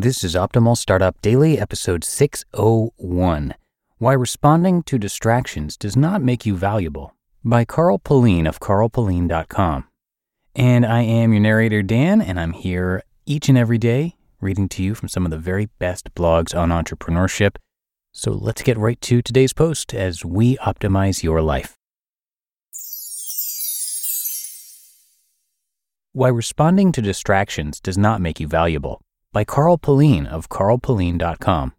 This is Optimal Startup Daily, episode 601 Why Responding to Distractions Does Not Make You Valuable by Carl Pullein of carlpullein.com. And I am your narrator, Dan, and I'm here each and every day reading to you from some of the very best blogs on entrepreneurship. So let's get right to today's post as we optimize your life. Why Responding to Distractions Does Not Make You Valuable by Carl Pullein of carlpullein.com.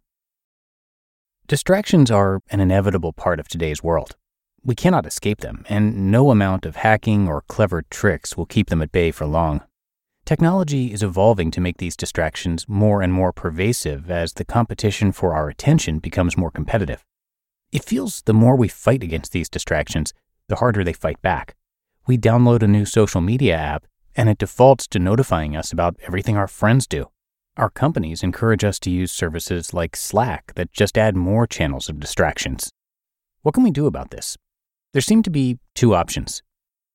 Distractions are an inevitable part of today's world. We cannot escape them, and no amount of hacking or clever tricks will keep them at bay for long. Technology is evolving to make these distractions more and more pervasive as the competition for our attention becomes more competitive. It feels the more we fight against these distractions, the harder they fight back. We download a new social media app, and it defaults to notifying us about everything our friends do. Our companies encourage us to use services like Slack that just add more channels of distractions. What can we do about this? There seem to be two options.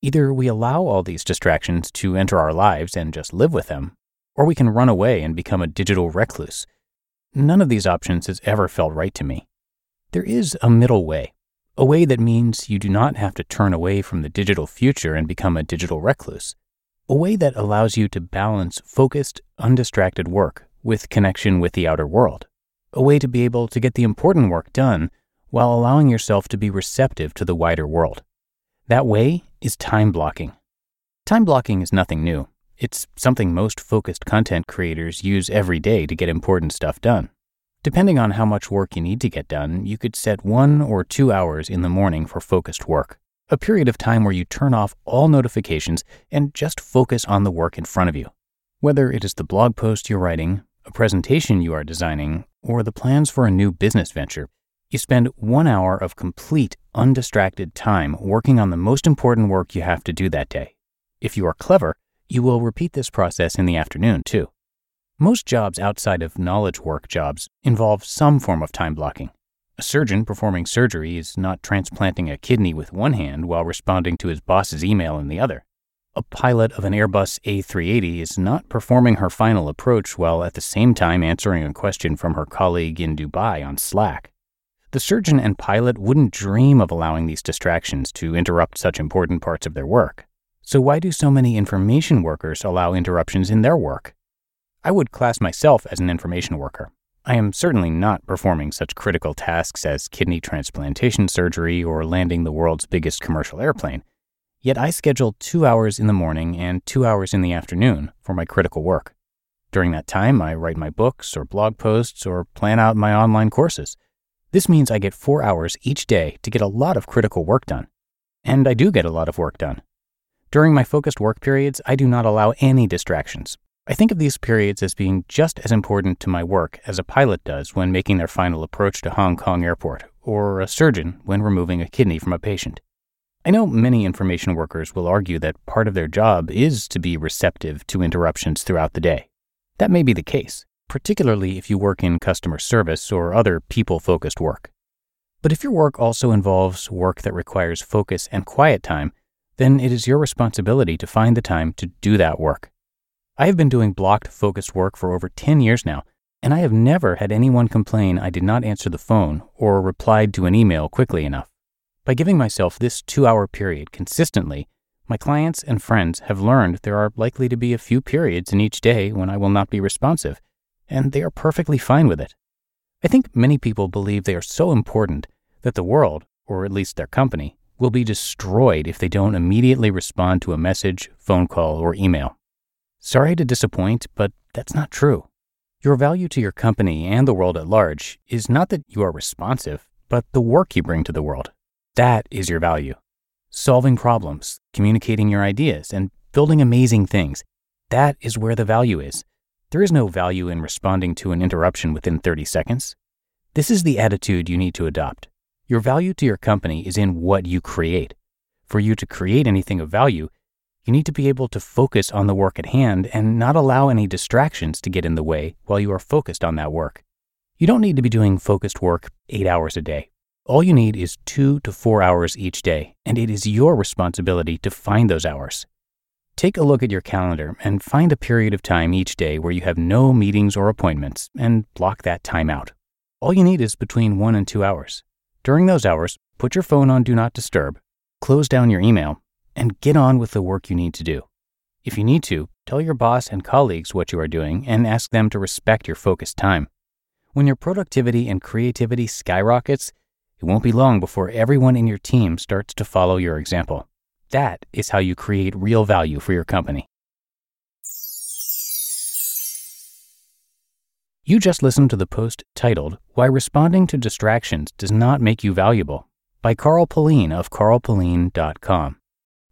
Either we allow all these distractions to enter our lives and just live with them, or we can run away and become a digital recluse. None of these options has ever felt right to me. There is a middle way, a way that means you do not have to turn away from the digital future and become a digital recluse a way that allows you to balance focused, undistracted work with connection with the outer world, a way to be able to get the important work done while allowing yourself to be receptive to the wider world. That way is time blocking. Time blocking is nothing new. It's something most focused content creators use every day to get important stuff done. Depending on how much work you need to get done, you could set one or two hours in the morning for focused work a period of time where you turn off all notifications and just focus on the work in front of you. Whether it is the blog post you're writing, a presentation you are designing, or the plans for a new business venture, you spend one hour of complete, undistracted time working on the most important work you have to do that day. If you are clever, you will repeat this process in the afternoon too. Most jobs outside of knowledge work jobs involve some form of time blocking. A surgeon performing surgery is not transplanting a kidney with one hand while responding to his boss's email in the other. A pilot of an Airbus A380 is not performing her final approach while at the same time answering a question from her colleague in Dubai on Slack. The surgeon and pilot wouldn't dream of allowing these distractions to interrupt such important parts of their work. So, why do so many information workers allow interruptions in their work? I would class myself as an information worker. I am certainly not performing such critical tasks as kidney transplantation surgery or landing the world's biggest commercial airplane. Yet I schedule two hours in the morning and two hours in the afternoon for my critical work. During that time, I write my books or blog posts or plan out my online courses. This means I get four hours each day to get a lot of critical work done. And I do get a lot of work done. During my focused work periods, I do not allow any distractions, I think of these periods as being just as important to my work as a pilot does when making their final approach to Hong Kong airport, or a surgeon when removing a kidney from a patient. I know many information workers will argue that part of their job is to be receptive to interruptions throughout the day. That may be the case, particularly if you work in customer service or other people focused work. But if your work also involves work that requires focus and quiet time, then it is your responsibility to find the time to do that work. I have been doing blocked, focused work for over 10 years now, and I have never had anyone complain I did not answer the phone or replied to an email quickly enough. By giving myself this two hour period consistently, my clients and friends have learned there are likely to be a few periods in each day when I will not be responsive, and they are perfectly fine with it. I think many people believe they are so important that the world, or at least their company, will be destroyed if they don't immediately respond to a message, phone call, or email. Sorry to disappoint, but that's not true. Your value to your company and the world at large is not that you are responsive, but the work you bring to the world. That is your value. Solving problems, communicating your ideas, and building amazing things. That is where the value is. There is no value in responding to an interruption within 30 seconds. This is the attitude you need to adopt. Your value to your company is in what you create. For you to create anything of value, you need to be able to focus on the work at hand and not allow any distractions to get in the way while you are focused on that work. You don't need to be doing focused work eight hours a day. All you need is two to four hours each day, and it is your responsibility to find those hours. Take a look at your calendar and find a period of time each day where you have no meetings or appointments and block that time out. All you need is between one and two hours. During those hours, put your phone on Do Not Disturb, close down your email, and get on with the work you need to do. If you need to, tell your boss and colleagues what you are doing and ask them to respect your focused time. When your productivity and creativity skyrockets, it won't be long before everyone in your team starts to follow your example. That is how you create real value for your company. You just listened to the post titled Why Responding to Distractions Does Not Make You Valuable by Carl Pullein of carlpullein.com.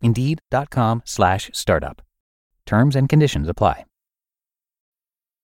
Indeed.com slash startup. Terms and conditions apply.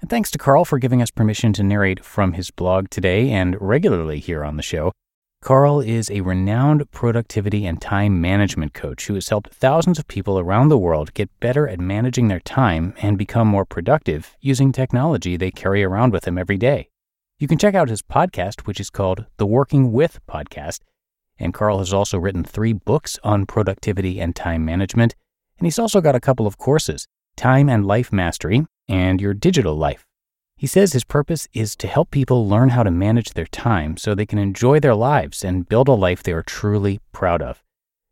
And thanks to Carl for giving us permission to narrate from his blog today and regularly here on the show. Carl is a renowned productivity and time management coach who has helped thousands of people around the world get better at managing their time and become more productive using technology they carry around with them every day. You can check out his podcast, which is called The Working With Podcast. And Carl has also written three books on productivity and time management. And he's also got a couple of courses Time and Life Mastery and Your Digital Life. He says his purpose is to help people learn how to manage their time so they can enjoy their lives and build a life they are truly proud of.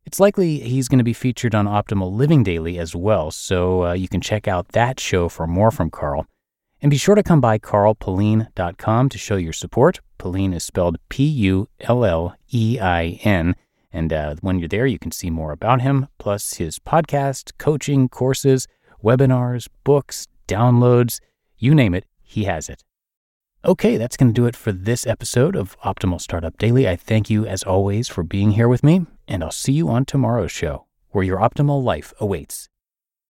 It's likely he's going to be featured on Optimal Living Daily as well, so uh, you can check out that show for more from Carl. And be sure to come by carlpullein.com to show your support. Pullein is spelled P U L L E I N. And uh, when you're there, you can see more about him, plus his podcast, coaching, courses, webinars, books, downloads, you name it, he has it. Okay, that's going to do it for this episode of Optimal Startup Daily. I thank you, as always, for being here with me, and I'll see you on tomorrow's show, where your optimal life awaits.